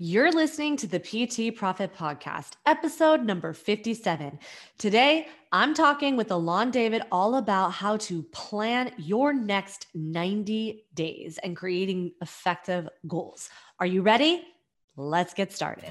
You're listening to the PT Profit Podcast, episode number 57. Today, I'm talking with Alon David all about how to plan your next 90 days and creating effective goals. Are you ready? Let's get started.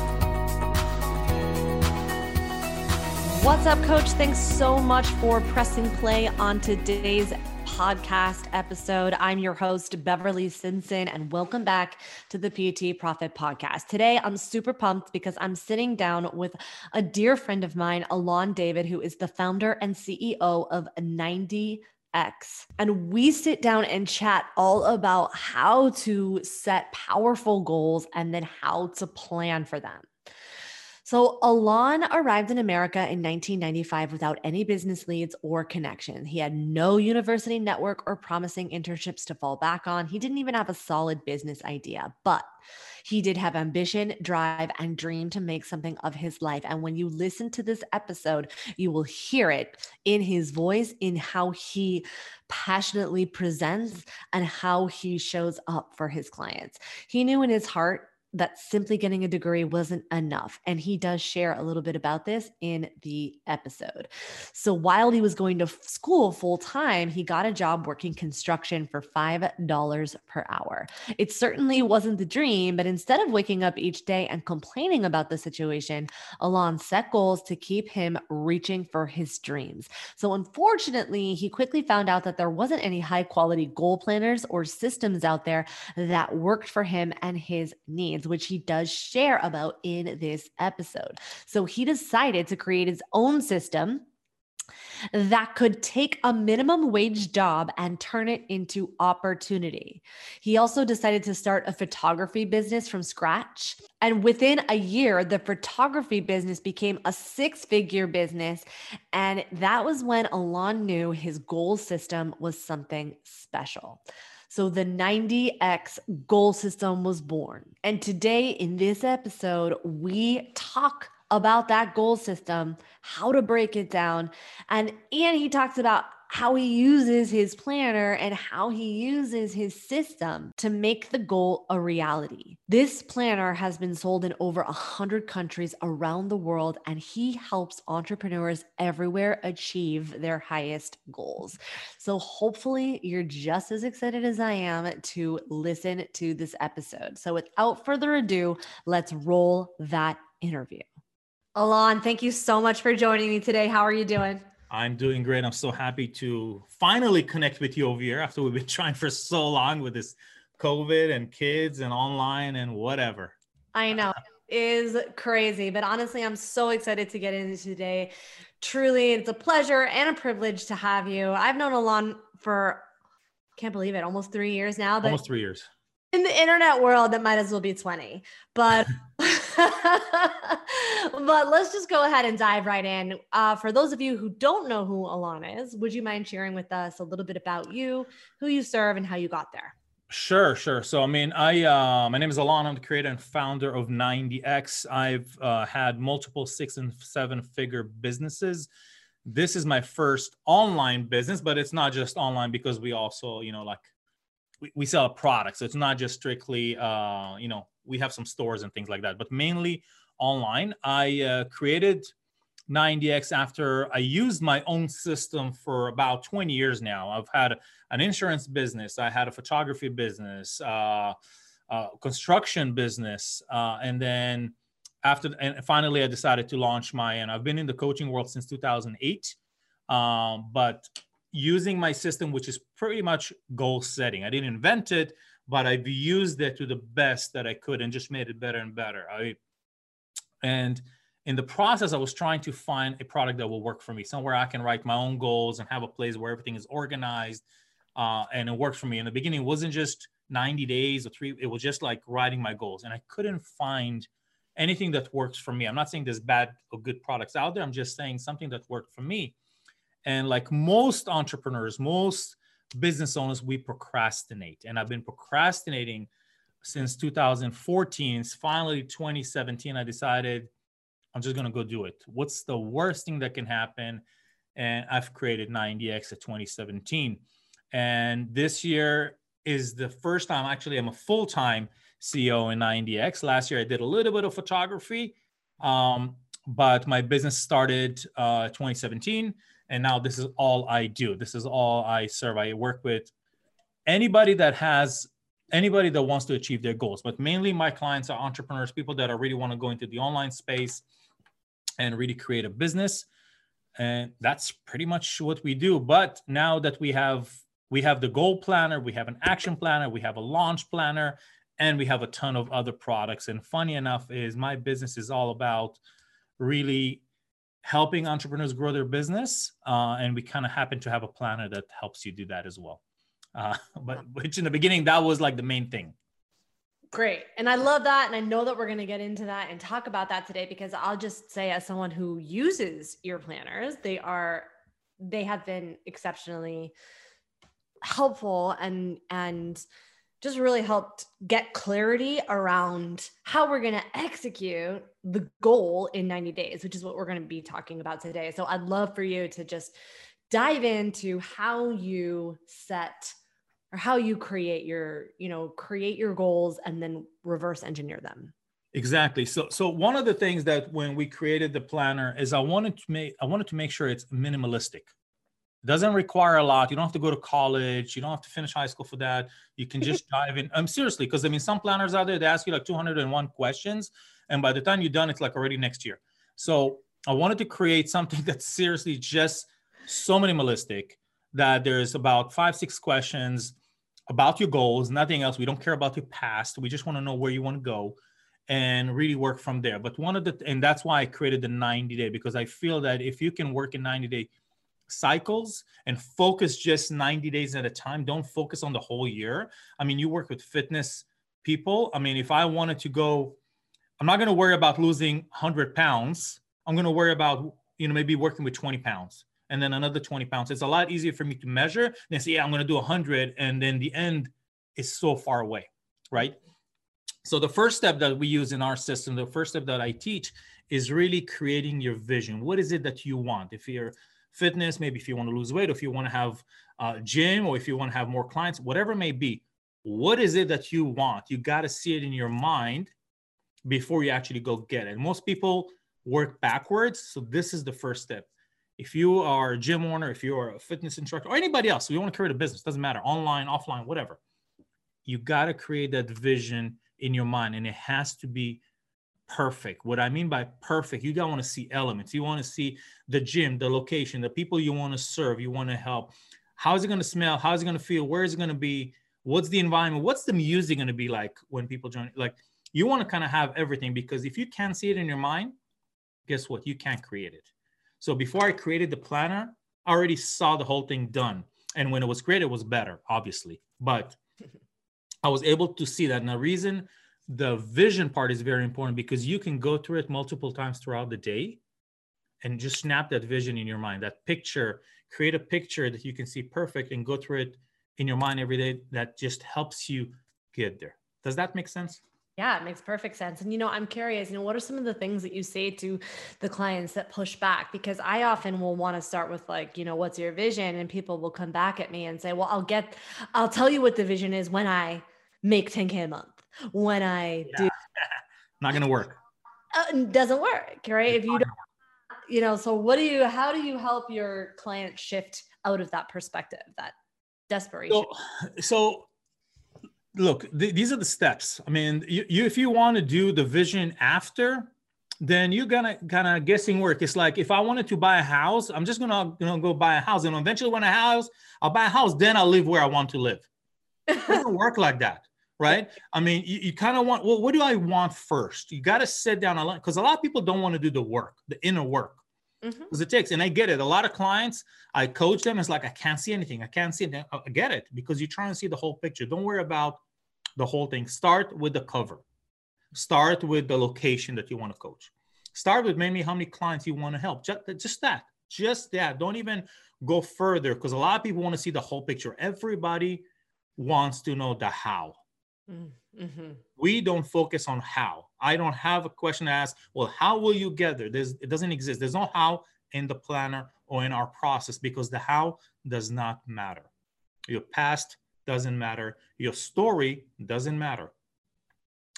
What's up, coach? Thanks so much for pressing play on today's podcast episode. I'm your host, Beverly Simpson, and welcome back to the PT Profit Podcast. Today, I'm super pumped because I'm sitting down with a dear friend of mine, Alon David, who is the founder and CEO of 90 X. And we sit down and chat all about how to set powerful goals and then how to plan for them. So, Alon arrived in America in 1995 without any business leads or connections. He had no university network or promising internships to fall back on. He didn't even have a solid business idea, but he did have ambition, drive, and dream to make something of his life. And when you listen to this episode, you will hear it in his voice, in how he passionately presents and how he shows up for his clients. He knew in his heart that simply getting a degree wasn't enough. And he does share a little bit about this in the episode. So while he was going to school full time, he got a job working construction for $5 per hour. It certainly wasn't the dream, but instead of waking up each day and complaining about the situation, Alon set goals to keep him reaching for his dreams. So unfortunately, he quickly found out that there wasn't any high quality goal planners or systems out there that worked for him and his needs which he does share about in this episode. So he decided to create his own system that could take a minimum wage job and turn it into opportunity. He also decided to start a photography business from scratch. And within a year, the photography business became a six figure business. And that was when Alon knew his goal system was something special. So the 90X goal system was born. And today in this episode, we talk about that goal system, how to break it down. And and he talks about how he uses his planner and how he uses his system to make the goal a reality. This planner has been sold in over 100 countries around the world, and he helps entrepreneurs everywhere achieve their highest goals. So, hopefully, you're just as excited as I am to listen to this episode. So, without further ado, let's roll that interview. Alon, thank you so much for joining me today. How are you doing? I'm doing great. I'm so happy to finally connect with you over here after we've been trying for so long with this COVID and kids and online and whatever. I know is crazy, but honestly, I'm so excited to get into today. Truly, it's a pleasure and a privilege to have you. I've known Alon for can't believe it, almost three years now. But almost three years. In the internet world, that might as well be 20. But but let's just go ahead and dive right in. Uh, for those of you who don't know who Alon is, would you mind sharing with us a little bit about you, who you serve, and how you got there? Sure, sure. So, I mean, I uh, my name is Alon. I'm the creator and founder of 90x. I've uh, had multiple six and seven figure businesses. This is my first online business, but it's not just online because we also, you know, like we, we sell a product. So it's not just strictly, uh, you know, we have some stores and things like that, but mainly online. I uh, created 90x after I used my own system for about 20 years now. I've had an insurance business, I had a photography business, uh, uh, construction business, uh, and then after and finally I decided to launch my and I've been in the coaching world since 2008. Um, but using my system, which is pretty much goal setting. I didn't invent it, but I've used it to the best that I could and just made it better and better. I and in the process, I was trying to find a product that will work for me, somewhere I can write my own goals and have a place where everything is organized uh, and it works for me. In the beginning, it wasn't just 90 days or three. It was just like writing my goals. And I couldn't find anything that works for me. I'm not saying there's bad or good products out there. I'm just saying something that worked for me. And like most entrepreneurs, most business owners, we procrastinate. And I've been procrastinating since 2014. Finally, 2017, I decided I'm just going to go do it. What's the worst thing that can happen? And I've created 90X at 2017. And this year is the first time, actually, I'm a full time CEO in 90X. Last year, I did a little bit of photography, um, but my business started uh, 2017. And now this is all I do. This is all I serve. I work with anybody that has anybody that wants to achieve their goals, but mainly my clients are entrepreneurs, people that are really want to go into the online space and really create a business. And that's pretty much what we do. But now that we have we have the goal planner, we have an action planner, we have a launch planner, and we have a ton of other products. And funny enough, is my business is all about really helping entrepreneurs grow their business. Uh, and we kind of happen to have a planner that helps you do that as well. Uh, but which in the beginning, that was like the main thing. Great. And I love that. And I know that we're going to get into that and talk about that today because I'll just say, as someone who uses ear planners, they are, they have been exceptionally helpful and, and, just really helped get clarity around how we're going to execute the goal in 90 days, which is what we're going to be talking about today. So I'd love for you to just dive into how you set or how you create your you know create your goals and then reverse engineer them. Exactly. So so one of the things that when we created the planner is i wanted to make i wanted to make sure it's minimalistic. It doesn't require a lot. You don't have to go to college. You don't have to finish high school for that. You can just dive in. I'm um, seriously because i mean some planners out there they ask you like 201 questions and by the time you're done it's like already next year so i wanted to create something that's seriously just so minimalistic that there's about five six questions about your goals, nothing else. We don't care about your past. We just want to know where you want to go and really work from there. But one of the, and that's why I created the 90 day because I feel that if you can work in 90 day cycles and focus just 90 days at a time, don't focus on the whole year. I mean, you work with fitness people. I mean, if I wanted to go, I'm not going to worry about losing 100 pounds. I'm going to worry about, you know, maybe working with 20 pounds and then another 20 pounds. It's a lot easier for me to measure than say, yeah, I'm going to do 100. And then the end is so far away, right? So the first step that we use in our system, the first step that I teach is really creating your vision. What is it that you want? If you're fitness, maybe if you want to lose weight, if you want to have a gym, or if you want to have more clients, whatever it may be, what is it that you want? You got to see it in your mind before you actually go get it. Most people work backwards. So this is the first step if you are a gym owner, if you are a fitness instructor, or anybody else, you want to create a business, doesn't matter, online, offline, whatever. You got to create that vision in your mind, and it has to be perfect. What I mean by perfect, you don't want to see elements. You want to see the gym, the location, the people you want to serve, you want to help. How is it going to smell? How is it going to feel? Where is it going to be? What's the environment? What's the music going to be like when people join? Like you want to kind of have everything because if you can't see it in your mind, guess what? You can't create it. So before I created the planner, I already saw the whole thing done. And when it was created, it was better, obviously. But I was able to see that. The reason the vision part is very important because you can go through it multiple times throughout the day and just snap that vision in your mind, that picture, create a picture that you can see perfect and go through it in your mind every day that just helps you get there. Does that make sense? Yeah, it makes perfect sense. And you know, I'm curious, you know, what are some of the things that you say to the clients that push back? Because I often will want to start with like, you know, what's your vision? And people will come back at me and say, well, I'll get, I'll tell you what the vision is when I make 10K a month, when I yeah. do. Not going to work. Uh, doesn't work, right? If you don't, you know, so what do you, how do you help your client shift out of that perspective, that desperation? So, so look th- these are the steps. I mean you, you if you want to do the vision after then you're gonna kind of guessing work. It's like if i wanted to buy a house i'm just gonna you know go buy a house. And eventually when a house i'll buy a house then i'll live where i want to live. It doesn't work like that right? I mean you, you kind of want well what do i want first? You got to sit down a lot because a lot of people don't want to do the work the inner work because mm-hmm. it takes and i get it a lot of clients i coach them it's like i can't see anything i can't see it i get it because you're trying to see the whole picture don't worry about the whole thing. Start with the cover. Start with the location that you want to coach. Start with maybe how many clients you want to help. Just, just that. Just that. Don't even go further because a lot of people want to see the whole picture. Everybody wants to know the how. Mm-hmm. We don't focus on how. I don't have a question to ask. Well, how will you get there? There's, it doesn't exist. There's no how in the planner or in our process because the how does not matter. Your past doesn't matter. Your story doesn't matter.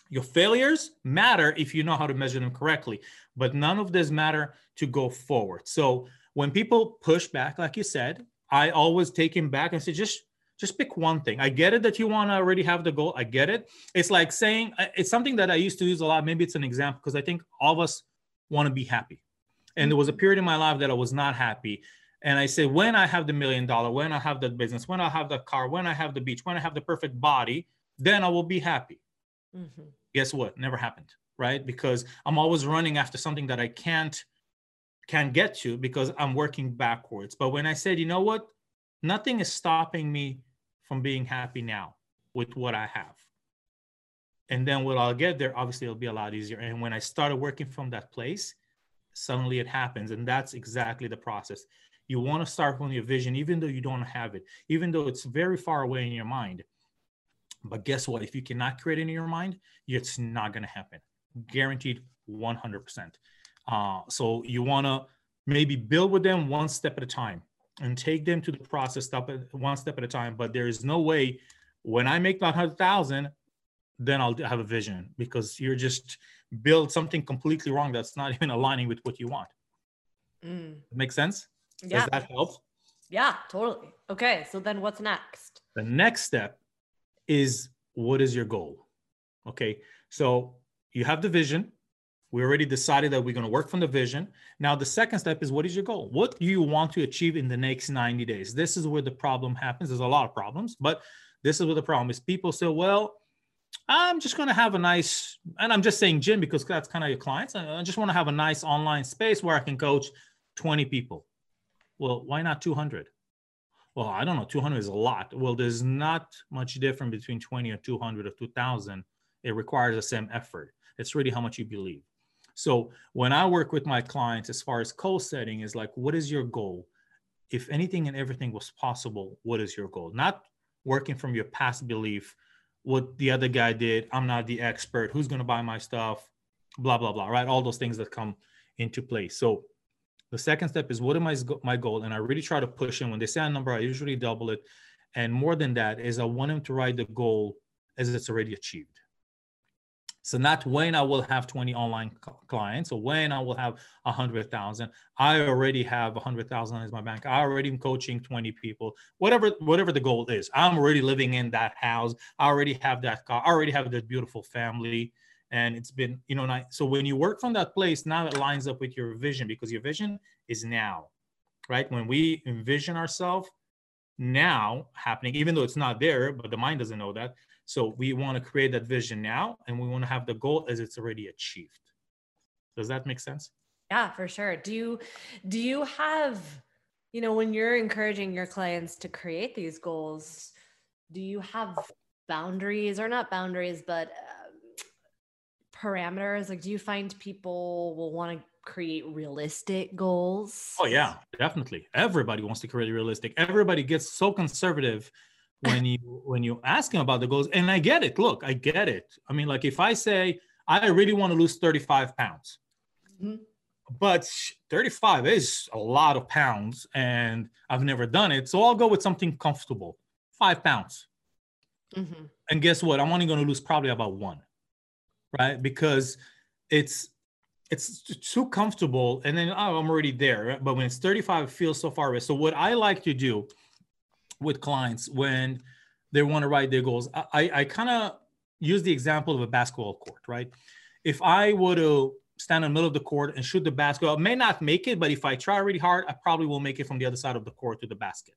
Your failures matter if you know how to measure them correctly, but none of this matter to go forward. So when people push back, like you said, I always take him back and say, just just pick one thing. I get it that you want to already have the goal. I get it. It's like saying it's something that I used to use a lot. Maybe it's an example because I think all of us want to be happy. And there was a mm-hmm. period in my life that I was not happy. And I said, when I have the million dollar, when I have the business, when I have the car, when I have the beach, when I have the perfect body, then I will be happy. Mm-hmm. Guess what? Never happened, right? Because I'm always running after something that I can't can't get to because I'm working backwards. But when I said, you know what? Nothing is stopping me from being happy now with what I have. And then when I'll get there, obviously it'll be a lot easier. And when I started working from that place, suddenly it happens. And that's exactly the process. You want to start from your vision, even though you don't have it, even though it's very far away in your mind. But guess what? If you cannot create it in your mind, it's not going to happen. Guaranteed 100%. Uh, so you want to maybe build with them one step at a time and take them to the process step at, one step at a time. But there is no way when I make that 100,000, then I'll have a vision because you're just build something completely wrong that's not even aligning with what you want. Mm. Make sense? Yeah. Does that help? Yeah, totally. Okay. So then what's next? The next step is what is your goal? Okay. So you have the vision. We already decided that we're going to work from the vision. Now, the second step is what is your goal? What do you want to achieve in the next 90 days? This is where the problem happens. There's a lot of problems, but this is where the problem is. People say, well, I'm just going to have a nice, and I'm just saying gym because that's kind of your clients. I just want to have a nice online space where I can coach 20 people. Well, why not 200? Well, I don't know. 200 is a lot. Well, there's not much different between 20 or 200 or 2000. It requires the same effort. It's really how much you believe. So when I work with my clients, as far as goal setting, is like, what is your goal? If anything and everything was possible, what is your goal? Not working from your past belief, what the other guy did. I'm not the expert. Who's going to buy my stuff? Blah blah blah. Right? All those things that come into play. So the second step is what am I my goal? And I really try to push in. When they say a number, I usually double it. And more than that is I want them to write the goal as it's already achieved. So not when I will have 20 online clients or when I will have 100,000. I already have 100,000 as my bank. I already am coaching 20 people. Whatever whatever the goal is, I'm already living in that house. I already have that car. I already have that beautiful family and it's been you know so when you work from that place now it lines up with your vision because your vision is now right when we envision ourselves now happening even though it's not there but the mind doesn't know that so we want to create that vision now and we want to have the goal as it's already achieved does that make sense yeah for sure do you do you have you know when you're encouraging your clients to create these goals do you have boundaries or not boundaries but um, parameters? Like, do you find people will want to create realistic goals? Oh yeah, definitely. Everybody wants to create realistic. Everybody gets so conservative when you when you ask them about the goals. And I get it. Look, I get it. I mean, like if I say I really want to lose 35 pounds. Mm-hmm. But 35 is a lot of pounds and I've never done it. So I'll go with something comfortable. Five pounds. Mm-hmm. And guess what? I'm only going to lose probably about one right? Because it's it's too comfortable, and then oh, I'm already there. Right? But when it's 35, it feels so far away. So what I like to do with clients when they want to write their goals, I, I kind of use the example of a basketball court, right? If I were to stand in the middle of the court and shoot the basketball, I may not make it, but if I try really hard, I probably will make it from the other side of the court to the basket.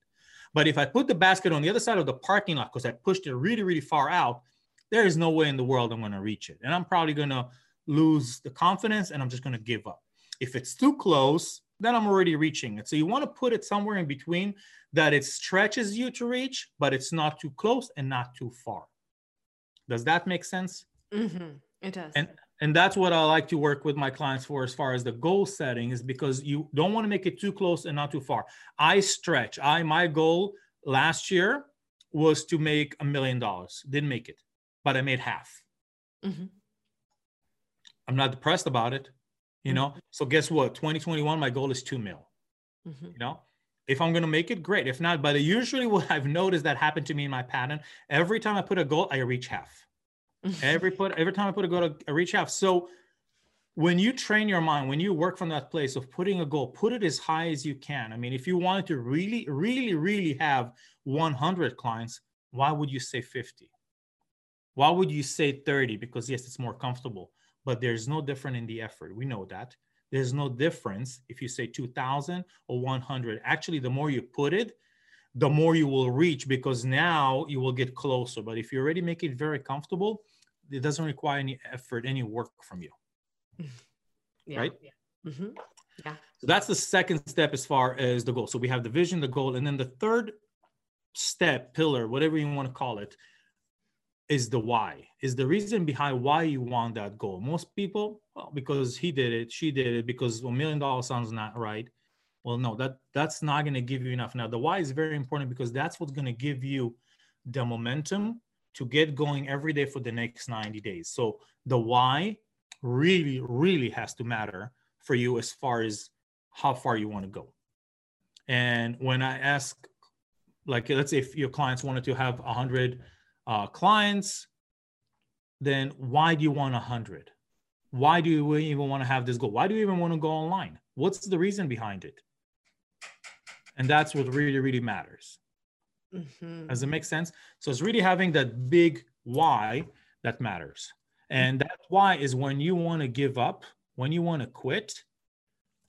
But if I put the basket on the other side of the parking lot because I pushed it really, really far out, there is no way in the world I'm going to reach it. And I'm probably going to lose the confidence and I'm just going to give up. If it's too close, then I'm already reaching it. So you want to put it somewhere in between that it stretches you to reach, but it's not too close and not too far. Does that make sense? Mm-hmm. It does. And and that's what I like to work with my clients for as far as the goal setting is because you don't want to make it too close and not too far. I stretch. I my goal last year was to make a million dollars. Didn't make it, but I made half. Mm-hmm. I'm not depressed about it, you mm-hmm. know. So guess what? 2021, my goal is two mil. Mm-hmm. You know, if I'm gonna make it, great. If not, but usually what I've noticed that happened to me in my pattern, every time I put a goal, I reach half every put every time I put a goal, I reach half. So when you train your mind, when you work from that place of putting a goal, put it as high as you can. I mean, if you wanted to really, really, really have 100 clients, why would you say 50? Why would you say 30? Because yes, it's more comfortable, but there's no different in the effort. We know that. There's no difference if you say 2000 or 100. Actually, the more you put it, the more you will reach because now you will get closer. But if you already make it very comfortable, it doesn't require any effort, any work from you. Yeah. Right? Yeah. Mm-hmm. yeah. So that's the second step as far as the goal. So we have the vision, the goal, and then the third step, pillar, whatever you want to call it, is the why, is the reason behind why you want that goal. Most people, well, because he did it, she did it, because a million dollars sounds not right. Well, no, that that's not going to give you enough. Now, the why is very important because that's what's going to give you the momentum to get going every day for the next 90 days. So the why really, really has to matter for you as far as how far you want to go. And when I ask, like, let's say if your clients wanted to have 100 uh, clients, then why do you want 100? Why do you even want to have this goal? Why do you even want to go online? What's the reason behind it? And that's what really, really matters. Mm-hmm. Does it make sense? So it's really having that big why that matters. And that why is when you want to give up, when you want to quit,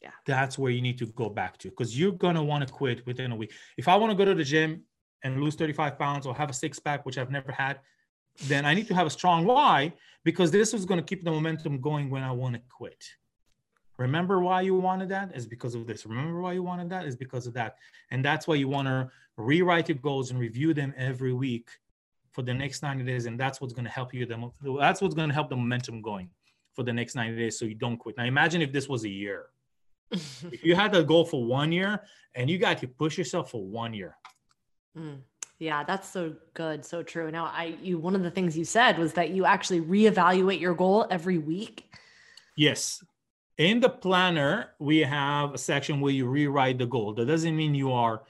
yeah. That's where you need to go back to because you're gonna want to quit within a week. If I want to go to the gym and lose 35 pounds or have a six pack, which I've never had, then I need to have a strong why because this is going to keep the momentum going when I want to quit. Remember why you wanted that is because of this. Remember why you wanted that is because of that. And that's why you want to rewrite your goals and review them every week for the next 90 days. And that's what's going to help you. The, that's what's going to help the momentum going for the next 90 days so you don't quit. Now imagine if this was a year. if you had a goal for one year and you got to push yourself for one year. Mm. Yeah, that's so good, so true. Now, I you one of the things you said was that you actually reevaluate your goal every week. Yes, in the planner, we have a section where you rewrite the goal. That doesn't mean you are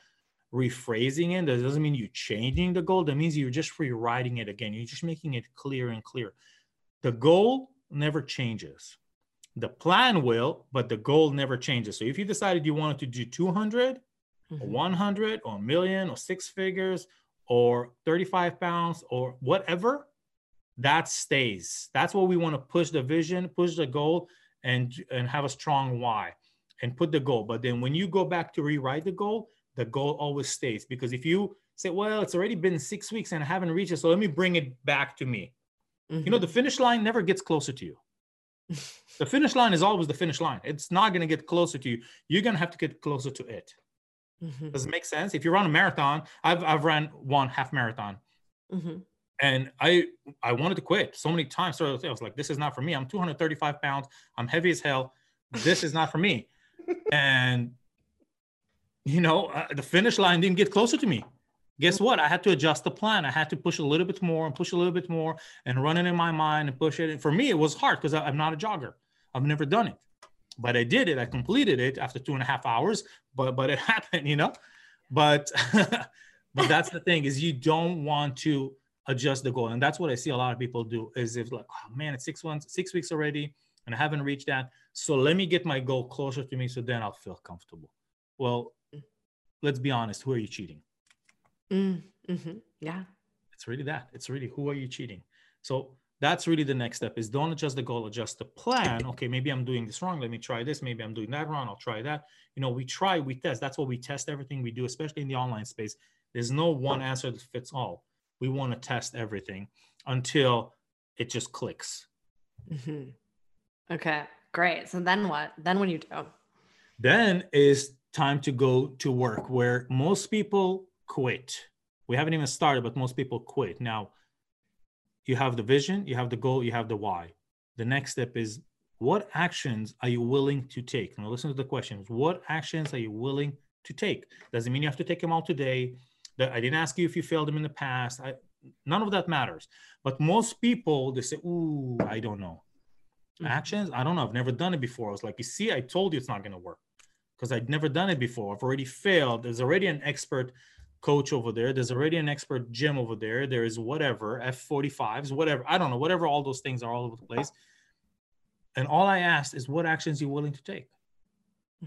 rephrasing it. That doesn't mean you're changing the goal. That means you're just rewriting it again. You're just making it clear and clear. The goal never changes. The plan will, but the goal never changes. So if you decided you wanted to do 200 mm-hmm. or 100 or a million or six figures or 35 pounds or whatever, that stays. That's what we want to push the vision, push the goal and and have a strong why and put the goal. But then when you go back to rewrite the goal the goal always stays. Because if you say well it's already been six weeks and i haven't reached it so let me bring it back to me. Mm-hmm. you know the finish line never gets closer to you. The finish line is always the finish line. It's not going to get closer to you. You're going to have to get closer to it mm-hmm. does it make sense if you run a marathon i've, I've run one half marathon mm-hmm and I I wanted to quit so many times. So I was like, this is not for me. I'm 235 pounds. I'm heavy as hell. This is not for me. and you know, uh, the finish line didn't get closer to me. Guess what? I had to adjust the plan. I had to push a little bit more and push a little bit more and run it in my mind and push it. And for me, it was hard because I'm not a jogger. I've never done it, but I did it. I completed it after two and a half hours. But but it happened, you know. But but that's the thing is you don't want to adjust the goal. And that's what I see a lot of people do is if like, oh man, it's six months, six weeks already, and I haven't reached that. So let me get my goal closer to me so then I'll feel comfortable. Well, let's be honest, who are you cheating? Mm, mm-hmm. Yeah. It's really that. It's really who are you cheating? So that's really the next step is don't adjust the goal, adjust the plan. Okay, maybe I'm doing this wrong. Let me try this. Maybe I'm doing that wrong. I'll try that. You know, we try, we test. That's what we test everything we do, especially in the online space. There's no one answer that fits all we want to test everything until it just clicks. Mm-hmm. Okay, great. So then what? Then when you do? Then is time to go to work where most people quit. We haven't even started, but most people quit. Now, you have the vision, you have the goal, you have the why. The next step is what actions are you willing to take? Now, listen to the questions. What actions are you willing to take? Doesn't mean you have to take them all today. I didn't ask you if you failed them in the past. I, none of that matters. But most people, they say, Ooh, I don't know. Mm-hmm. Actions, I don't know. I've never done it before. I was like, You see, I told you it's not going to work because I'd never done it before. I've already failed. There's already an expert coach over there. There's already an expert gym over there. There is whatever, F45s, whatever. I don't know, whatever all those things are all over the place. And all I asked is what actions you're willing to take.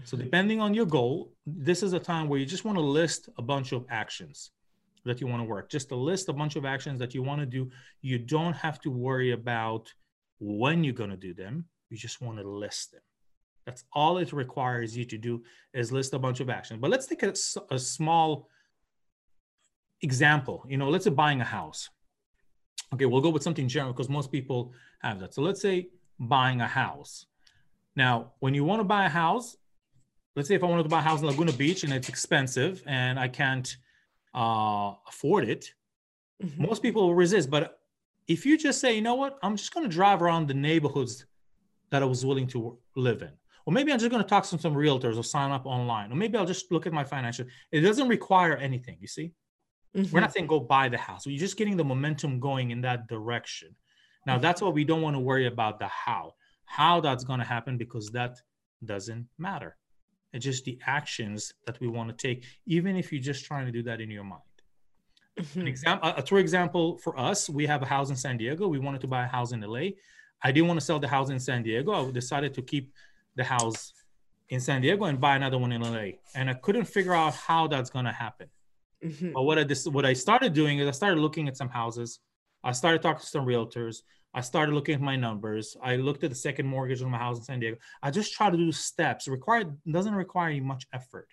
So mm-hmm. depending on your goal, this is a time where you just want to list a bunch of actions that you want to work. Just a list a bunch of actions that you want to do. You don't have to worry about when you're going to do them. You just want to list them. That's all it requires you to do is list a bunch of actions. But let's take a, a small example. You know, let's say buying a house. Okay, we'll go with something general because most people have that. So let's say buying a house. Now, when you want to buy a house, let's say if I wanted to buy a house in Laguna Beach and it's expensive and I can't uh, afford it, mm-hmm. most people will resist. But if you just say, you know what, I'm just going to drive around the neighborhoods that I was willing to live in. Or maybe I'm just going to talk to some realtors or sign up online. Or maybe I'll just look at my financial. It doesn't require anything, you see? Mm-hmm. We're not saying go buy the house. We're just getting the momentum going in that direction. Now that's what we don't want to worry about the how. How that's going to happen because that doesn't matter. It's just the actions that we want to take, even if you're just trying to do that in your mind. Mm-hmm. An example, a true example for us, we have a house in San Diego. We wanted to buy a house in LA. I didn't want to sell the house in San Diego. I decided to keep the house in San Diego and buy another one in LA. And I couldn't figure out how that's going to happen. Mm-hmm. But what I what I started doing is I started looking at some houses. I started talking to some realtors. I started looking at my numbers. I looked at the second mortgage on my house in San Diego. I just try to do steps. Required doesn't require much effort.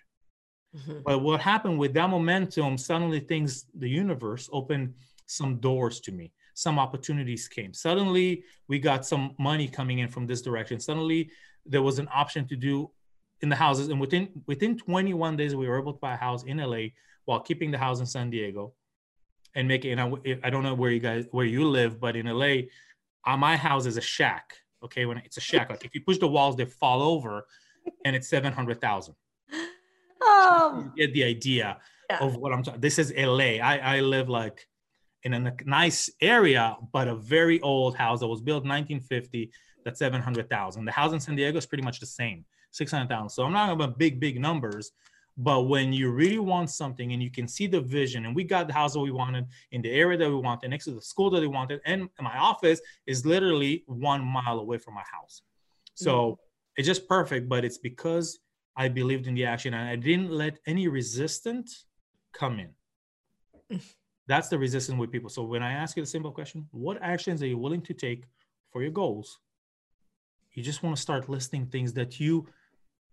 Mm-hmm. But what happened with that momentum, suddenly things, the universe opened some doors to me. Some opportunities came. Suddenly we got some money coming in from this direction. Suddenly there was an option to do in the houses. And within within 21 days, we were able to buy a house in LA while keeping the house in San Diego and making. And I, I don't know where you guys where you live, but in LA, uh, my house is a shack. Okay, when it's a shack, like if you push the walls, they fall over, and it's seven hundred thousand. Um, get the idea yeah. of what I'm talking. This is LA. I I live like in a nice area, but a very old house that was built 1950. That's 700,000. The house in San Diego is pretty much the same, 600,000. So I'm not about big, big numbers, but when you really want something and you can see the vision, and we got the house that we wanted in the area that we wanted, next to the school that we wanted, and my office is literally one mile away from my house. So mm-hmm. it's just perfect, but it's because I believed in the action and I didn't let any resistance come in. That's the resistance with people. So when I ask you the simple question, what actions are you willing to take for your goals? You just want to start listing things that you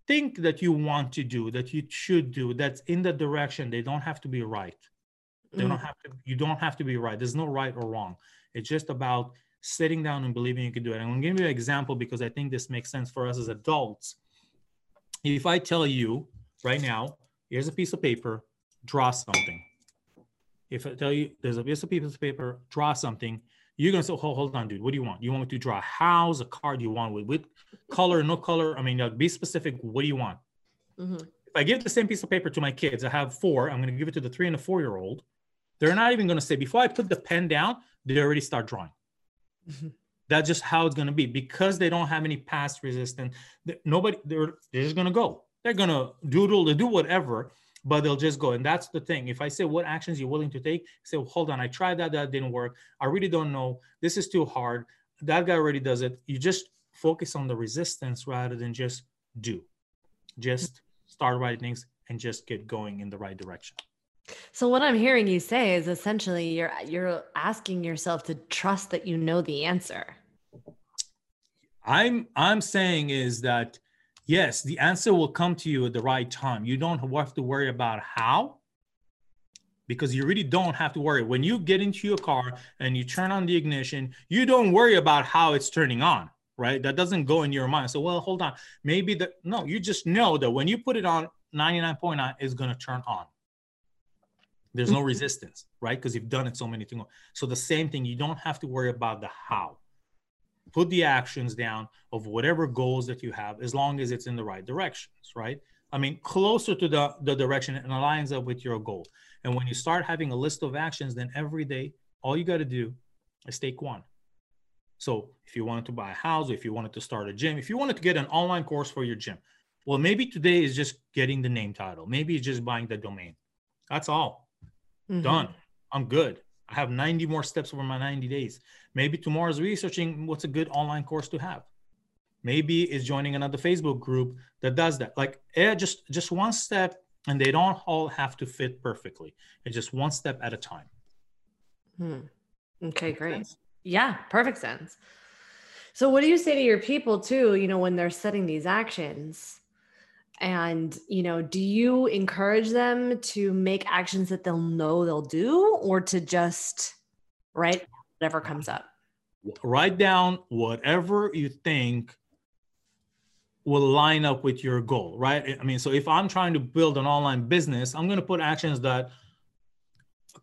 think that you want to do, that you should do, that's in the direction. They don't have to be right. They mm. don't have to, you don't have to be right. There's no right or wrong. It's just about sitting down and believing you can do it. And I'm going to give you an example because I think this makes sense for us as adults. If I tell you right now, here's a piece of paper, draw something. If I tell you there's a piece of paper, draw something, you're gonna say, oh, hold on, dude. What do you want? You want me to draw a house, a car? Do you want with with color, no color? I mean, uh, be specific. What do you want? Mm-hmm. If I give the same piece of paper to my kids, I have four. I'm gonna give it to the three and the four year old. They're not even gonna say before I put the pen down. They already start drawing. Mm-hmm. That's just how it's gonna be because they don't have any past resistance. Nobody, they're they're just gonna go. They're gonna doodle, they do whatever but they'll just go. And that's the thing. If I say what actions you're willing to take, say, well, hold on, I tried that, that didn't work. I really don't know. This is too hard. That guy already does it. You just focus on the resistance rather than just do. Just start writing things and just get going in the right direction. So what I'm hearing you say is essentially you're you're asking yourself to trust that you know the answer. I'm I'm saying is that yes, the answer will come to you at the right time. You don't have to worry about how, because you really don't have to worry. When you get into your car and you turn on the ignition, you don't worry about how it's turning on, right? That doesn't go in your mind. So, well, hold on. Maybe the no, you just know that when you put it on 99.9 is going to turn on. There's no mm-hmm. resistance, right? Because you've done it so many things. So the same thing, you don't have to worry about the how. Put the actions down of whatever goals that you have, as long as it's in the right directions, right? I mean, closer to the, the direction and aligns up with your goal. And when you start having a list of actions, then every day, all you got to do is take one. So if you wanted to buy a house, if you wanted to start a gym, if you wanted to get an online course for your gym, well, maybe today is just getting the name title. Maybe it's just buying the domain. That's all. Mm-hmm. Done. I'm good. I have 90 more steps over my 90 days. Maybe tomorrow is researching what's a good online course to have. Maybe is joining another Facebook group that does that. Like yeah, just just one step, and they don't all have to fit perfectly. It's just one step at a time. Hmm. Okay, great. Yeah, perfect sense. So, what do you say to your people too? You know, when they're setting these actions, and you know, do you encourage them to make actions that they'll know they'll do, or to just write whatever comes up? Write down whatever you think will line up with your goal, right? I mean, so if I'm trying to build an online business, I'm going to put actions that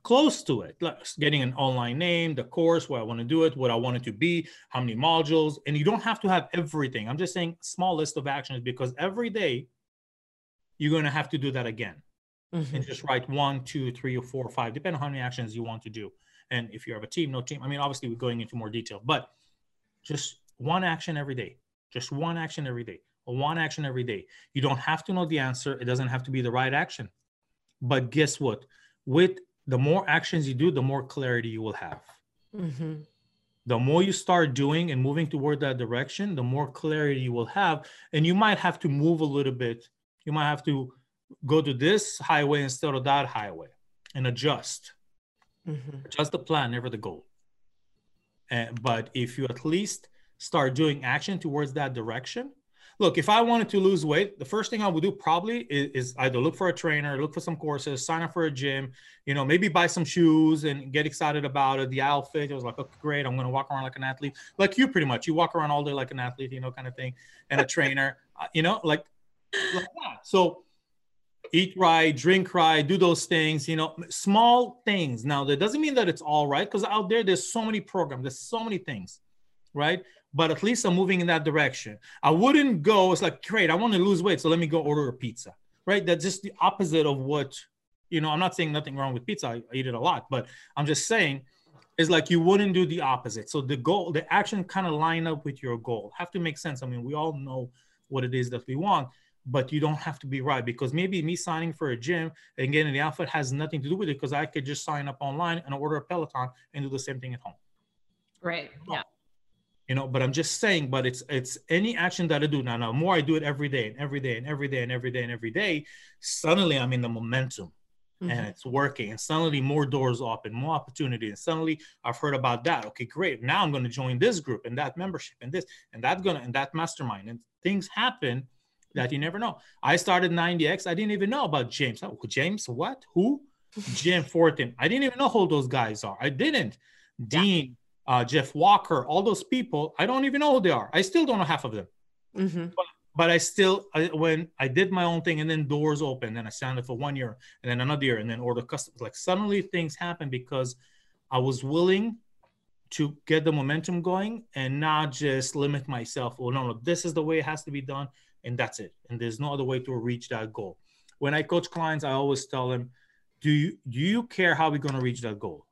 close to it, like getting an online name, the course, where I want to do it, what I want it to be, how many modules, and you don't have to have everything. I'm just saying small list of actions because every day you're going to have to do that again. Mm-hmm. And just write one, two, three, or four, or five, depending on how many actions you want to do. And if you have a team, no team. I mean, obviously we're going into more detail, but just one action every day. Just one action every day. One action every day. You don't have to know the answer. It doesn't have to be the right action. But guess what? With the more actions you do, the more clarity you will have. Mm-hmm. The more you start doing and moving toward that direction, the more clarity you will have. And you might have to move a little bit. You might have to go to this highway instead of that highway and adjust. Mm-hmm. Adjust the plan, never the goal. But if you at least start doing action towards that direction, look, if I wanted to lose weight, the first thing I would do probably is, is, either look for a trainer, look for some courses, sign up for a gym, you know, maybe buy some shoes and get excited about it. The outfit, it was like, okay, great, I'm going to walk around like an athlete, like you pretty much. You walk around all day like an athlete, you know, kind of thing, and a trainer, uh, you know, like, like that. So eat right, drink right, do those things, you know, small things. Now, that doesn't mean that it's all right because out there, there's so many programs, there's so many things, right? but at least I'm moving in that direction. I wouldn't go, it's like, great, I want to lose weight, so let me go order a pizza, right? That's just the opposite of what, you know, I'm not saying nothing wrong with pizza, I, I eat it a lot, but I'm just saying, it's like you wouldn't do the opposite. So the goal, the action kind of line up with your goal. Have to make sense. I mean, we all know what it is that we want, but you don't have to be right because maybe me signing for a gym and getting the outfit has nothing to do with it because I could just sign up online and order a Peloton and do the same thing at home. Right. Yeah you know but i'm just saying but it's it's any action that i do now now more i do it every day and every day and every day and every day and every day suddenly i'm in the momentum mm-hmm. and it's working and suddenly more doors open more opportunity and suddenly i've heard about that okay great now i'm going to join this group and that membership and this and that going to and that mastermind and things happen that you never know. I started 90x i didn't even know about james. Oh, james what? Who? Jim fortin. I didn't even know who those guys are. I didn't. Dean uh, Jeff Walker, all those people, I don't even know who they are. I still don't know half of them. Mm-hmm. But, but, I still, I, when I did my own thing and then doors open, and I signed up for one year and then another year and then order customers, like suddenly things happen because I was willing to get the momentum going and not just limit myself. Well, no, no, this is the way it has to be done, and that's it. And there's no other way to reach that goal. When I coach clients, I always tell them, "Do you do you care how we're going to reach that goal?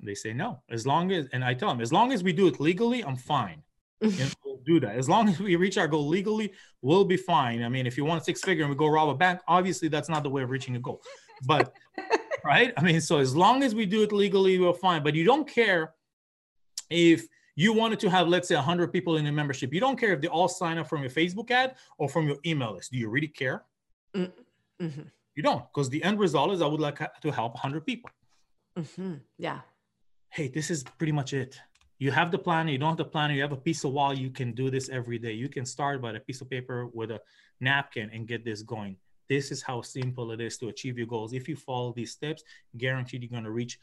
They say no. As long as, and I tell them, as long as we do it legally, I'm fine. and we'll do that. As long as we reach our goal legally, we'll be fine. I mean, if you want a six figure and we go rob a bank, obviously that's not the way of reaching a goal. But right? I mean, so as long as we do it legally, we're fine. But you don't care if you wanted to have, let's say, 100 people in your membership. You don't care if they all sign up from your Facebook ad or from your email list. Do you really care? Mm-hmm. You don't, because the end result is I would like to help 100 people. Mm-hmm. Yeah hey, this is pretty much it. You have the plan, you don't have the plan, you have a piece of wall, you can do this every day. You can start by a piece of paper with a napkin and get this going. This is how simple it is to achieve your goals. If you follow these steps, guaranteed you're going to reach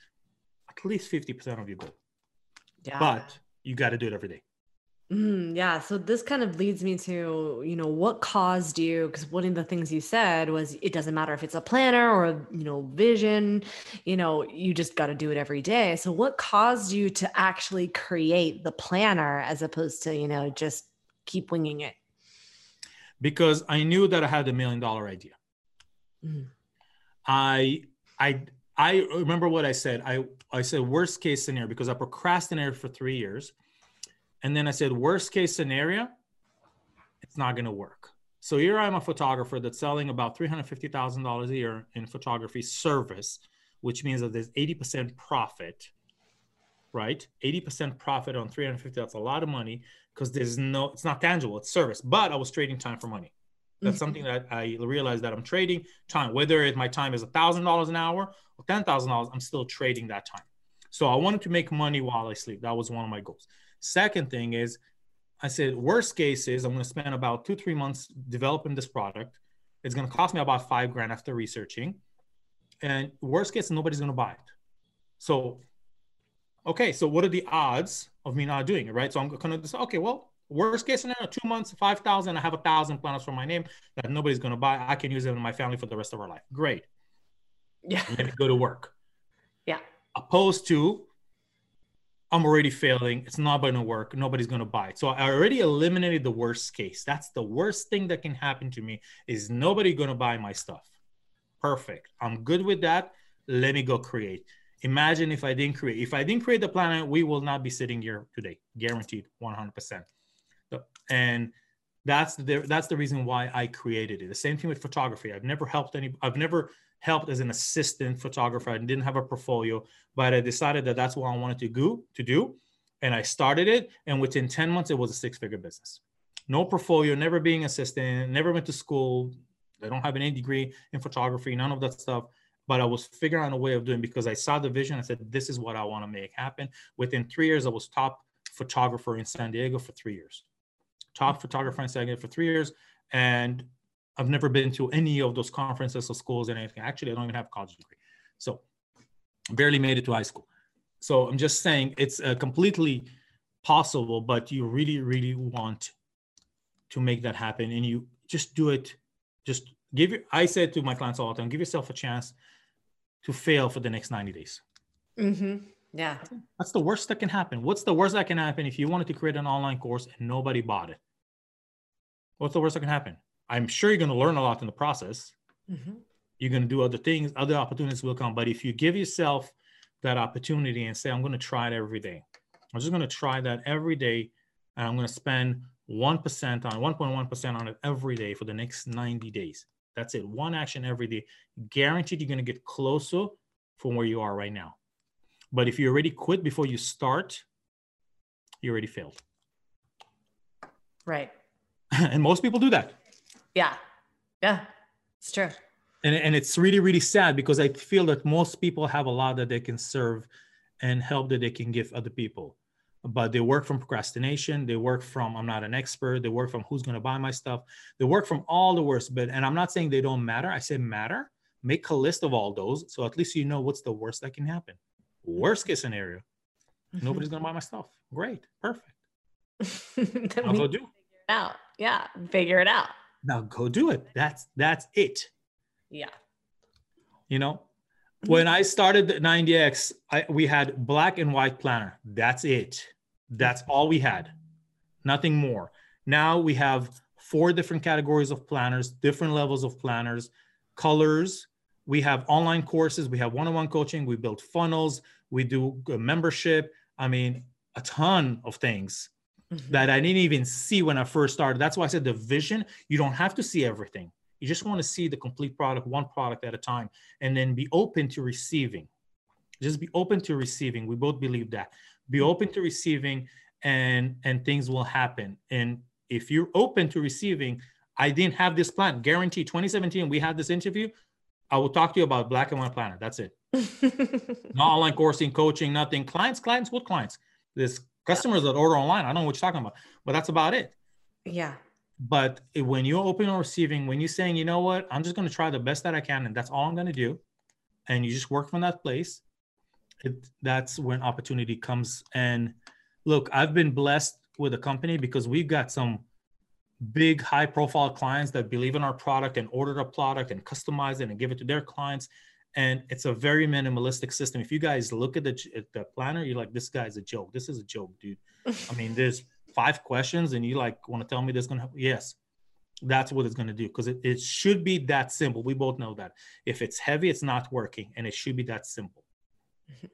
at least 50% of your goal. Yeah. But you got to do it every day. Mm, yeah. So this kind of leads me to, you know, what caused you? Because one of the things you said was it doesn't matter if it's a planner or, a, you know, vision, you know, you just got to do it every day. So what caused you to actually create the planner as opposed to, you know, just keep winging it? Because I knew that I had a million dollar idea. Mm. I, I, I remember what I said. I, I said worst case scenario because I procrastinated for three years and then I said, worst case scenario, it's not going to work. So here I'm a photographer that's selling about $350,000 a year in photography service, which means that there's 80% profit, right? 80% profit on 350. That's a lot of money because there's no, it's not tangible, it's service. But I was trading time for money. That's mm-hmm. something that I realized that I'm trading time, whether it, my time is $1,000 an hour or $10,000, I'm still trading that time. So I wanted to make money while I sleep. That was one of my goals. Second thing is, I said, worst case is I'm going to spend about two, three months developing this product. It's going to cost me about five grand after researching. And worst case, nobody's going to buy it. So, okay, so what are the odds of me not doing it, right? So I'm going to say, okay, well, worst case scenario, two months, 5,000, I have a thousand planners for my name that nobody's going to buy. I can use them in my family for the rest of our life. Great. Yeah. Let me go to work. Yeah. Opposed to I'm already failing. It's not going to work. Nobody's going to buy it. So I already eliminated the worst case. That's the worst thing that can happen to me is nobody going to buy my stuff. Perfect. I'm good with that. Let me go create. Imagine if I didn't create. If I didn't create the planet, we will not be sitting here today. Guaranteed 100%. And that's the that's the reason why I created it. The same thing with photography. I've never helped any I've never helped as an assistant photographer. I didn't have a portfolio, but I decided that that's what I wanted to do. To do, and I started it. And within ten months, it was a six-figure business. No portfolio, never being assistant, never went to school. I don't have any degree in photography, none of that stuff. But I was figuring out a way of doing because I saw the vision. I said, "This is what I want to make happen." Within three years, I was top photographer in San Diego for three years. Top photographer in San Diego for three years, and I've never been to any of those conferences or schools and anything. Actually, I don't even have a college degree. So barely made it to high school. So I'm just saying it's uh, completely possible, but you really, really want to make that happen and you just do it. Just give your, I said to my clients all the time, give yourself a chance to fail for the next 90 days. Mm-hmm. Yeah. That's the worst that can happen. What's the worst that can happen if you wanted to create an online course and nobody bought it? What's the worst that can happen? I'm sure you're going to learn a lot in the process. Mm-hmm. You're going to do other things, other opportunities will come. But if you give yourself that opportunity and say, I'm going to try it every day, I'm just going to try that every day, and I'm going to spend 1% on 1.1% on it every day for the next 90 days. That's it. One action every day. Guaranteed you're going to get closer from where you are right now. But if you already quit before you start, you already failed. Right. and most people do that. Yeah. Yeah. It's true. And, and it's really, really sad because I feel that most people have a lot that they can serve and help that they can give other people. But they work from procrastination. They work from I'm not an expert. They work from who's going to buy my stuff. They work from all the worst. But and I'm not saying they don't matter. I say matter. Make a list of all those so at least you know what's the worst that can happen. Worst case scenario, mm-hmm. nobody's going to buy my stuff. Great, perfect. I'll go do. Figure it out. Yeah, figure it out now go do it. That's that's it. Yeah. You know when i started the 90x I, we had black and white planner. That's it. That's all we had. Nothing more. Now we have four different categories of planners different levels of planners colors. We have online courses. We have one-on-one coaching. We build funnels. We do membership. I mean a ton of things mm-hmm. that I didn't even see when I first started. That's why I said the vision, you don't have to see everything. You just want to see the complete product, one product at a time, and then be open to receiving. Just be open to receiving. We both believe that. Be mm-hmm. open to receiving and and things will happen. And if you're open to receiving, I didn't have this plan. Guarantee 2017, we had this interview. I will talk to you about Black and White Planner. That's it. Not online coursing, coaching, nothing. Clients, clients, what clients? This customers that order online. I don't know what you're talking about, but that's about it. Yeah. But when you're open or receiving, when you're saying, you know what, I'm just going to try the best that I can, and that's all I'm going to do, and you just work from that place, it, that's when opportunity comes. And look, I've been blessed with a company because we've got some big high profile clients that believe in our product and order a product and customize it and give it to their clients and it's a very minimalistic system. If you guys look at the, at the planner you're like this guy's a joke. This is a joke dude. I mean there's five questions and you like want to tell me this going to yes that's what it's going to do because it, it should be that simple. We both know that. If it's heavy it's not working and it should be that simple.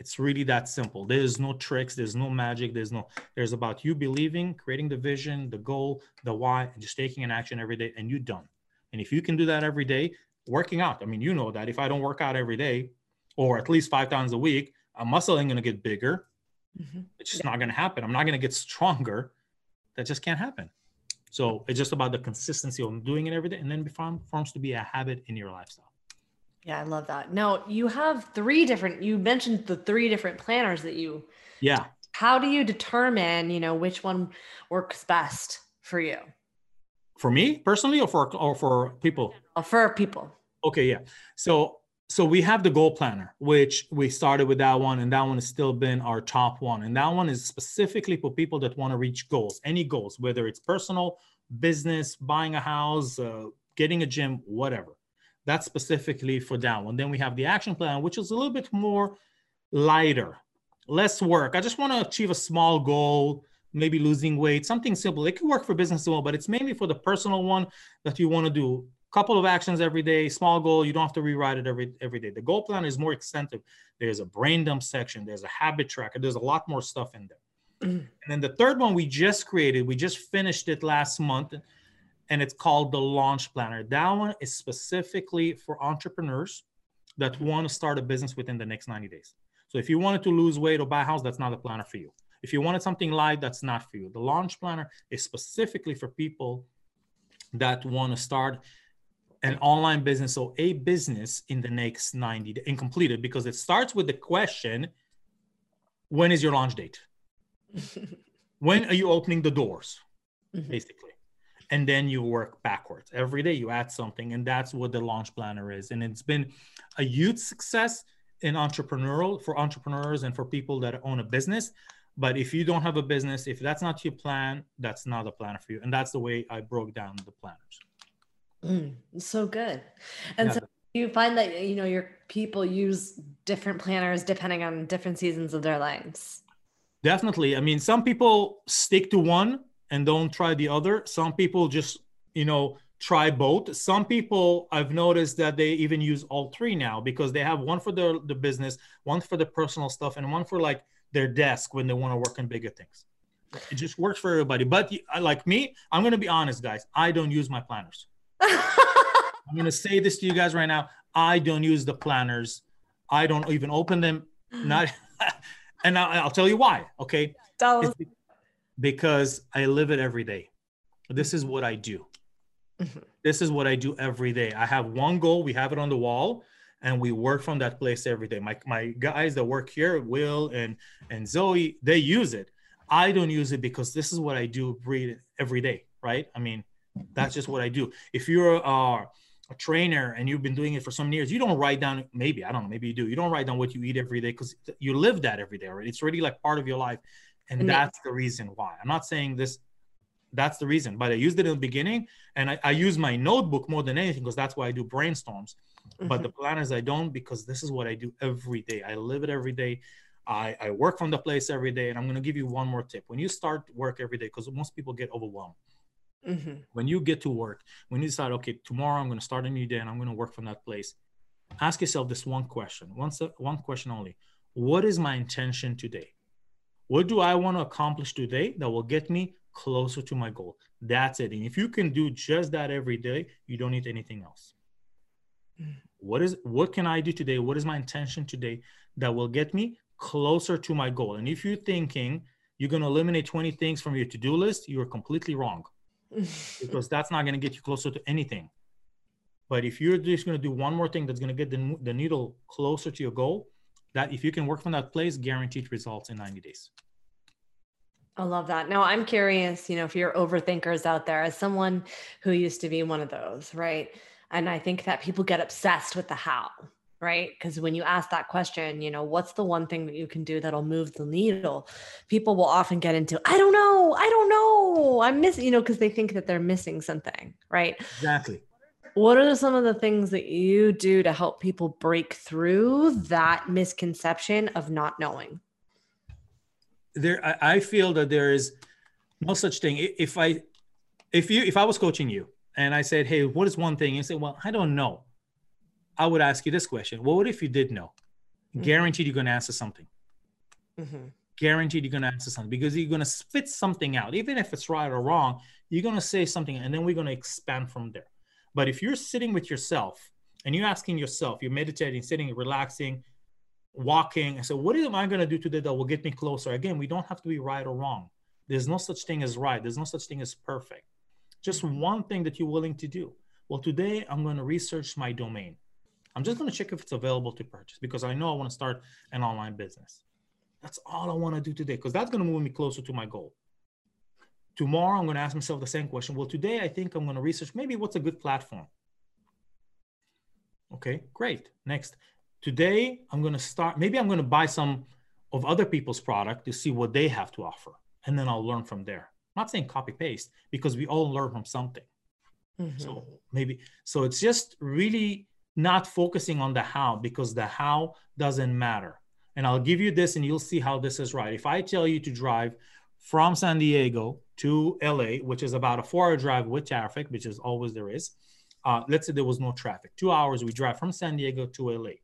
It's really that simple. There's no tricks there's no magic there's no there's about you believing creating the vision the goal the why and just taking an action every day and you're done. And if you can do that every day working out i mean you know that if i don't work out every day or at least five times a week a muscle ain't going to get bigger mm-hmm. it's just not going to happen i'm not going to get stronger that just can't happen so it's just about the consistency of doing it every day and then become forms to be a habit in your lifestyle yeah, I love that. Now you have three different, you mentioned the three different planners that you. Yeah. How do you determine, you know, which one works best for you? For me personally, or for or for people? Oh, for people. Okay, yeah. So so we have the goal planner, which we started with that one, and that one has still been our top one. And that one is specifically for people that want to reach goals, any goals, whether it's personal, business, buying a house, uh, getting a gym, whatever. That's specifically for that one. Then we have the action plan, which is a little bit more lighter, less work. I just want to achieve a small goal, maybe losing weight, something simple. It could work for business as well, but it's mainly for the personal one that you want to do. Couple of actions every day, small goal. You don't have to rewrite it every every day. The goal plan is more extensive. There's a brain dump section. There's a habit tracker. There's a lot more stuff in there. And then the third one we just created, we just finished it last month and it's called the Launch Planner. That one is specifically for entrepreneurs that want to start a business within the next 90 days. So if you wanted to lose weight or buy a house, that's not a planner for you. If you wanted something light, that's not for you. The Launch Planner is specifically for people that want to start an online business or a business in the next 90 days and complete it because it starts with the question when is your launch date? when are you opening the doors? Mm-hmm. Basically and then you work backwards every day you add something and that's what the launch planner is and it's been a huge success in entrepreneurial for entrepreneurs and for people that own a business but if you don't have a business if that's not your plan that's not a planner for you and that's the way i broke down the planners mm, so good and yeah. so you find that you know your people use different planners depending on different seasons of their lives definitely i mean some people stick to one and don't try the other. Some people just, you know, try both. Some people I've noticed that they even use all three now because they have one for the, the business, one for the personal stuff, and one for like their desk when they want to work on bigger things. It just works for everybody. But like me, I'm going to be honest, guys. I don't use my planners. I'm going to say this to you guys right now. I don't use the planners. I don't even open them. Not, and I'll, I'll tell you why. Okay. Tell us because I live it every day. This is what I do. Mm-hmm. This is what I do every day. I have one goal, we have it on the wall, and we work from that place every day. My, my guys that work here, Will and, and Zoe, they use it. I don't use it because this is what I do every day, right? I mean, that's just what I do. If you're a, a trainer and you've been doing it for some years, you don't write down, maybe, I don't know, maybe you do. You don't write down what you eat every day because you live that every day, right? It's already like part of your life and, and that's the reason why i'm not saying this that's the reason but i used it in the beginning and i, I use my notebook more than anything because that's why i do brainstorms mm-hmm. but the planners i don't because this is what i do every day i live it every day I, I work from the place every day and i'm going to give you one more tip when you start work every day because most people get overwhelmed mm-hmm. when you get to work when you decide okay tomorrow i'm going to start a new day and i'm going to work from that place ask yourself this one question one, one question only what is my intention today what do I want to accomplish today that will get me closer to my goal? That's it. And if you can do just that every day, you don't need anything else. What is what can I do today? What is my intention today that will get me closer to my goal? And if you're thinking you're going to eliminate 20 things from your to-do list, you're completely wrong. Because that's not going to get you closer to anything. But if you're just going to do one more thing that's going to get the, the needle closer to your goal, that if you can work from that place, guaranteed results in 90 days. I love that. Now I'm curious, you know, if you're overthinkers out there, as someone who used to be one of those, right? And I think that people get obsessed with the how. Right? Because when you ask that question, you know, what's the one thing that you can do that'll move the needle? People will often get into, I don't know, I don't know, I'm missing, you know, because they think that they're missing something, right? Exactly. What are some of the things that you do to help people break through that misconception of not knowing? There, I, I feel that there is no such thing. If I, if you, if I was coaching you and I said, "Hey, what is one thing?" You say, "Well, I don't know." I would ask you this question: Well, what if you did know? Mm-hmm. Guaranteed, you're going to answer something. Mm-hmm. Guaranteed, you're going to answer something because you're going to spit something out, even if it's right or wrong. You're going to say something, and then we're going to expand from there. But if you're sitting with yourself and you're asking yourself, you're meditating, sitting, relaxing, walking, and so what am I going to do today that will get me closer? Again, we don't have to be right or wrong. There's no such thing as right. There's no such thing as perfect. Just one thing that you're willing to do. Well, today I'm going to research my domain. I'm just going to check if it's available to purchase because I know I want to start an online business. That's all I want to do today because that's going to move me closer to my goal. Tomorrow, I'm going to ask myself the same question. Well, today, I think I'm going to research maybe what's a good platform. Okay, great. Next, today, I'm going to start, maybe I'm going to buy some of other people's product to see what they have to offer. And then I'll learn from there. I'm not saying copy paste because we all learn from something. Mm-hmm. So maybe, so it's just really not focusing on the how because the how doesn't matter. And I'll give you this and you'll see how this is right. If I tell you to drive from San Diego to LA, which is about a four hour drive with traffic, which is always there is, uh, let's say there was no traffic. Two hours, we drive from San Diego to LA.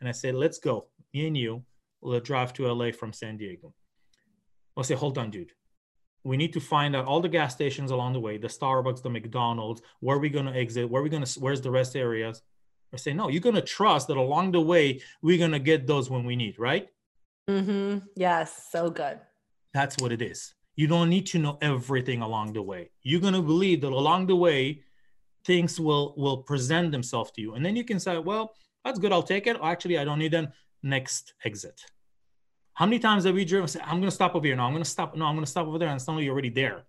And I say, let's go, me and you, we'll drive to LA from San Diego. I'll say, hold on, dude. We need to find out all the gas stations along the way, the Starbucks, the McDonald's, where are we going to exit, where are we going to, where's the rest areas? I say, no, you're going to trust that along the way, we're going to get those when we need, right? Mm-hmm. Yes. So good. That's what it is. You don't need to know everything along the way. You're going to believe that along the way, things will will present themselves to you. And then you can say, well, that's good. I'll take it. Or, actually, I don't need them. Next exit. How many times have we driven? Say, I'm going to stop over here. No, I'm going to stop. No, I'm going to stop over there. And suddenly you're already there.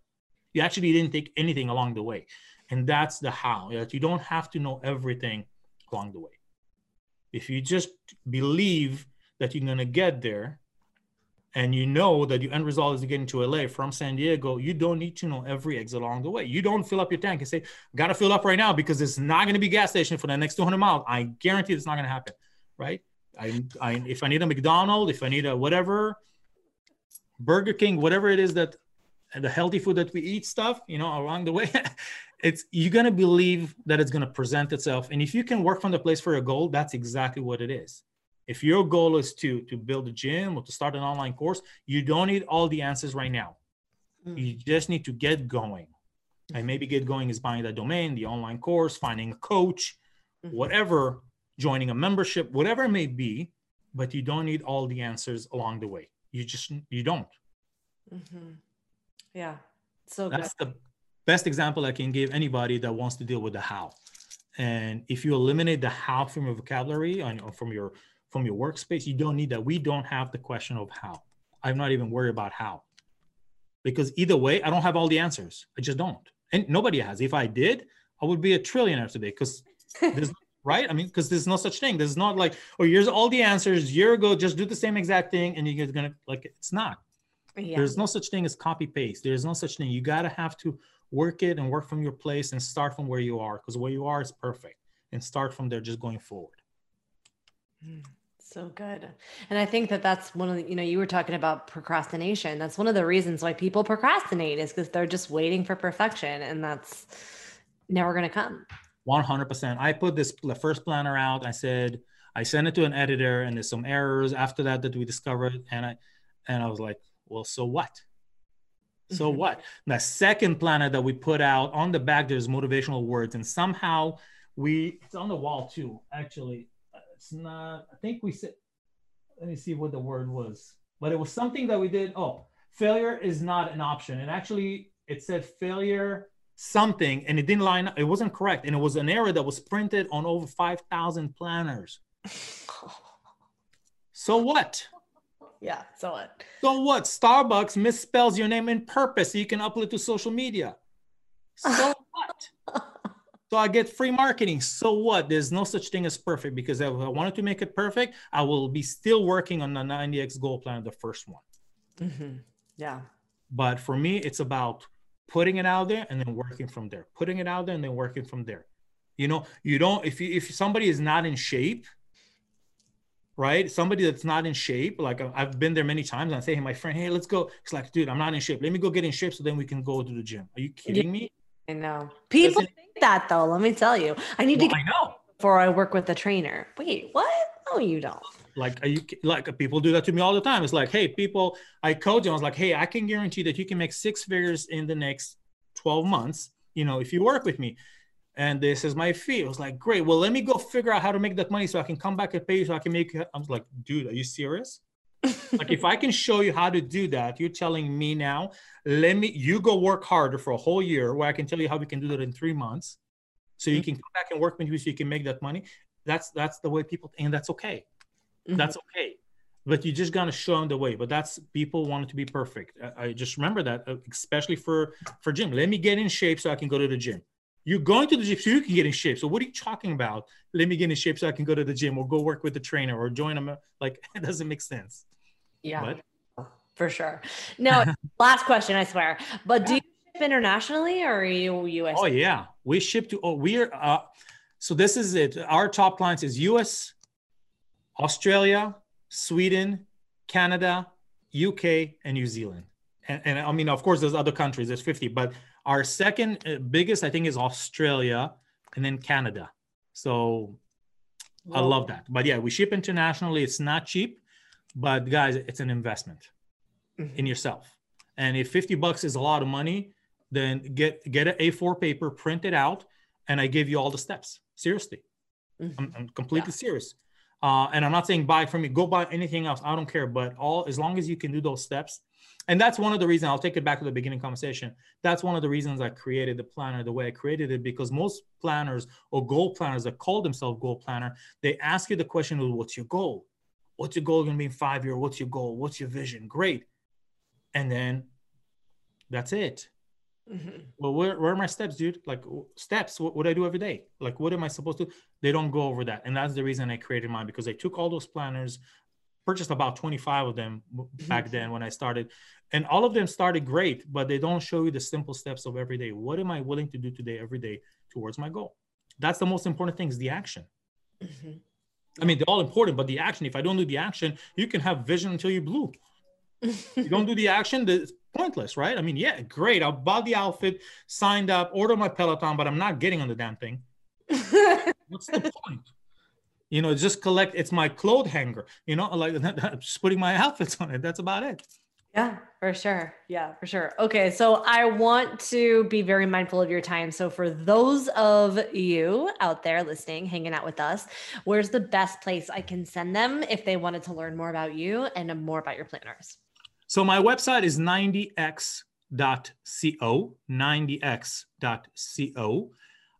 You actually didn't take anything along the way. And that's the how. That you don't have to know everything along the way. If you just believe that you're going to get there and you know that your end result is to get into LA from San Diego, you don't need to know every exit along the way. You don't fill up your tank and say, got to fill up right now because it's not going to be gas station for the next 200 miles. I guarantee it's not going to happen, right? I, I, if I need a McDonald's, if I need a whatever, Burger King, whatever it is that the healthy food that we eat stuff, you know, along the way, it's you're gonna believe that it's gonna present itself. And if you can work from the place for a goal, that's exactly what it is. If your goal is to to build a gym or to start an online course, you don't need all the answers right now. Mm. You just need to get going. And maybe get going is buying that domain, the online course, finding a coach, mm-hmm. whatever, joining a membership, whatever it may be, but you don't need all the answers along the way. You just you don't. Mm-hmm. Yeah. So that's good. the best example I can give anybody that wants to deal with the how. And if you eliminate the how from your vocabulary and from your from your workspace, you don't need that. We don't have the question of how. I'm not even worried about how. Because either way, I don't have all the answers. I just don't. And nobody has. If I did, I would be a trillionaire today because there's right? I mean, because there's no such thing. There's not like, oh, here's all the answers. Year ago, just do the same exact thing, and you're gonna like it's not. Yeah. There's no such thing as copy paste. There's no such thing. You gotta have to work it and work from your place and start from where you are because where you are is perfect and start from there just going forward. Hmm, so good. And i think that that's one of the you know you were talking about procrastination. That's one of the reasons why people procrastinate is because they're just waiting for perfection and that's never going to come 100% i put this the first planner out. I said i sent it to an editor and there's some errors after that that we discovered and i and i was like well so what so mm-hmm. what? The second planner that we put out on the back, there's motivational words, and somehow we it's on the wall too. Actually, it's not. I think we said. Let me see what the word was, but it was something that we did. Oh, failure is not an option, and actually, it said failure something, and it didn't line up. It wasn't correct, and it was an error that was printed on over five thousand planners. so what? Yeah. So what? So what? Starbucks misspells your name in purpose so you can upload to social media. So what? So I get free marketing. So what? There's no such thing as perfect because if I wanted to make it perfect, I will be still working on the 90x goal plan, the first one. Mm-hmm. Yeah. But for me, it's about putting it out there and then working from there. Putting it out there and then working from there. You know, you don't if you, if somebody is not in shape, right? Somebody that's not in shape, like uh, I've been there many times. And I say, hey, my friend, hey, let's go. It's like, dude, I'm not in shape. Let me go get in shape so then we can go to the gym. Are you kidding me? I know. People think that though. Let me tell you, I need well, to. Get I know. Before I work with the trainer. Wait, what? No, you don't. Like, are you like people do that to me all the time? It's like, hey, people, I coach. I was like, hey, I can guarantee that you can make six figures in the next 12 months. You know, if you work with me and this is my fee. It was like, great. Well, let me go figure out how to make that money so I can come back and pay you so I can make it. I was like, dude, are you serious? like if I can show you how to do that, you're telling me now, let me you go work harder for a whole year where I can tell you how we can do that in three months. So you mm-hmm. can come back and work with me so you can make that money. That's that's the way people and that's okay. Mm-hmm. That's okay. But you just gotta show them the way. But that's people want it to be perfect. I, I just remember that, uh, especially for for gym. Let me get in shape so I can go to the gym you're going to the gym so you can get in shape. So what are you talking about? Let me get in shape so I can go to the gym or go work with the trainer or join them. Like it doesn't make sense. Yeah, but. for sure. No, last question, I swear. But do you ship internationally or are you US? Oh yeah, we ship to. Oh, we're. Uh, so this is it. Our top clients is US, Australia, Sweden, Canada, UK, and New Zealand. And, and I mean, of course, there's other countries. There's 50, but our second uh, biggest, I think, is Australia and then Canada. So Whoa. I love that. But yeah, we ship internationally. It's not cheap, but guys, it's an investment mm-hmm. in yourself. And if 50 bucks is a lot of money, then get get an A4 paper, print it out, and I give you all the steps. Seriously. Mm-hmm. I'm, I'm, completely yeah. serious. Uh, and I'm not saying buy from me, go buy anything else. I don't care. But all as long as you can do those steps, and that's one of the reasons i'll take it back to the beginning conversation. That's one of the reasons i created the planner the way i created it because most planners or goal planners that call themselves goal planner they ask you the question of what's your goal? What's your goal going to be in five years what's your goal? What's your vision? Great. And then that's it. Mm-hmm. well where, where are my steps dude? Like steps what, what do i do every day? Like what am i supposed to they don't go over that. And that's the reason i created mine because i took all those planners purchased about 25 of them back then when I started. And all of them started great, but they don't show you the simple steps of every day. What am I willing to do today, every day towards my goal? That's the most important thing is the action. Mm-hmm. I mean, they're all important, but the action, if I don't do the action, you can have vision until you blue. you don't do the action, it's pointless, right? I mean, yeah, great. I bought the outfit, signed up, order my Peloton, but I'm not getting on the damn thing. What's the point? You know just collect it's my clothes hanger you know like just putting my outfits on it that's about it. Yeah for sure. Yeah for sure. Okay so i want to be very mindful of your time. So for those of you out there listening hanging out with us where's the best place i can send them if they wanted to learn more about you and more about your planners? So my website is 90x.co 90x.co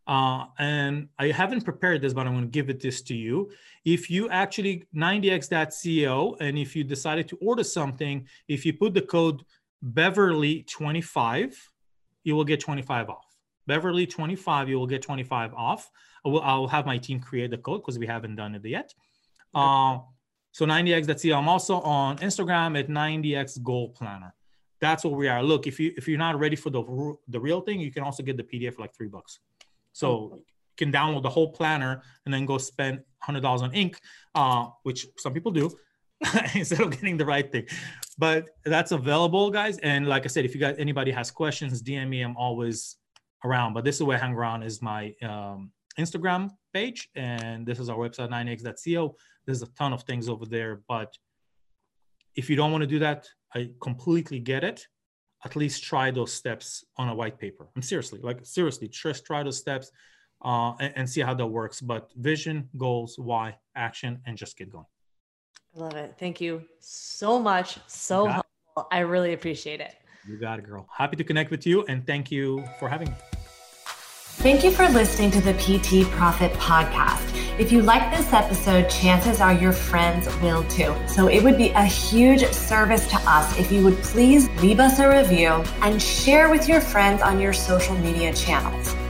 uh, and I haven't prepared this, but I'm going to give it this to you. If you actually 90x.co, and if you decided to order something, if you put the code Beverly25, you will get 25 off. Beverly 25, you will get 25 off. I will, I'll have my team create the code because we haven't done it yet. Uh, so 90x.co. I'm also on Instagram at 90x Goal Planner. That's what we are. Look, if you if you're not ready for the the real thing, you can also get the PDF for like three bucks. So oh. you can download the whole planner and then go spend hundred dollars on ink, uh, which some people do, instead of getting the right thing. But that's available, guys. And like I said, if you guys anybody has questions, DM me. I'm always around. But this is where I hang around is my um, Instagram page, and this is our website 90x.co. There's a ton of things over there, but if you don't want to do that, I completely get it at least try those steps on a white paper. I'm seriously, like seriously, just try those steps uh, and, and, see how that works. But vision, goals, why, action, and just get going. I love it. Thank you so much. So helpful. I really appreciate it. You got it, girl. Happy to connect with you and thank you for having me. Thank you for listening to the PT Profit Podcast. If you like this episode, chances are your friends will too. So it would be a huge service to us if you would please leave us a review and share with your friends on your social media channels.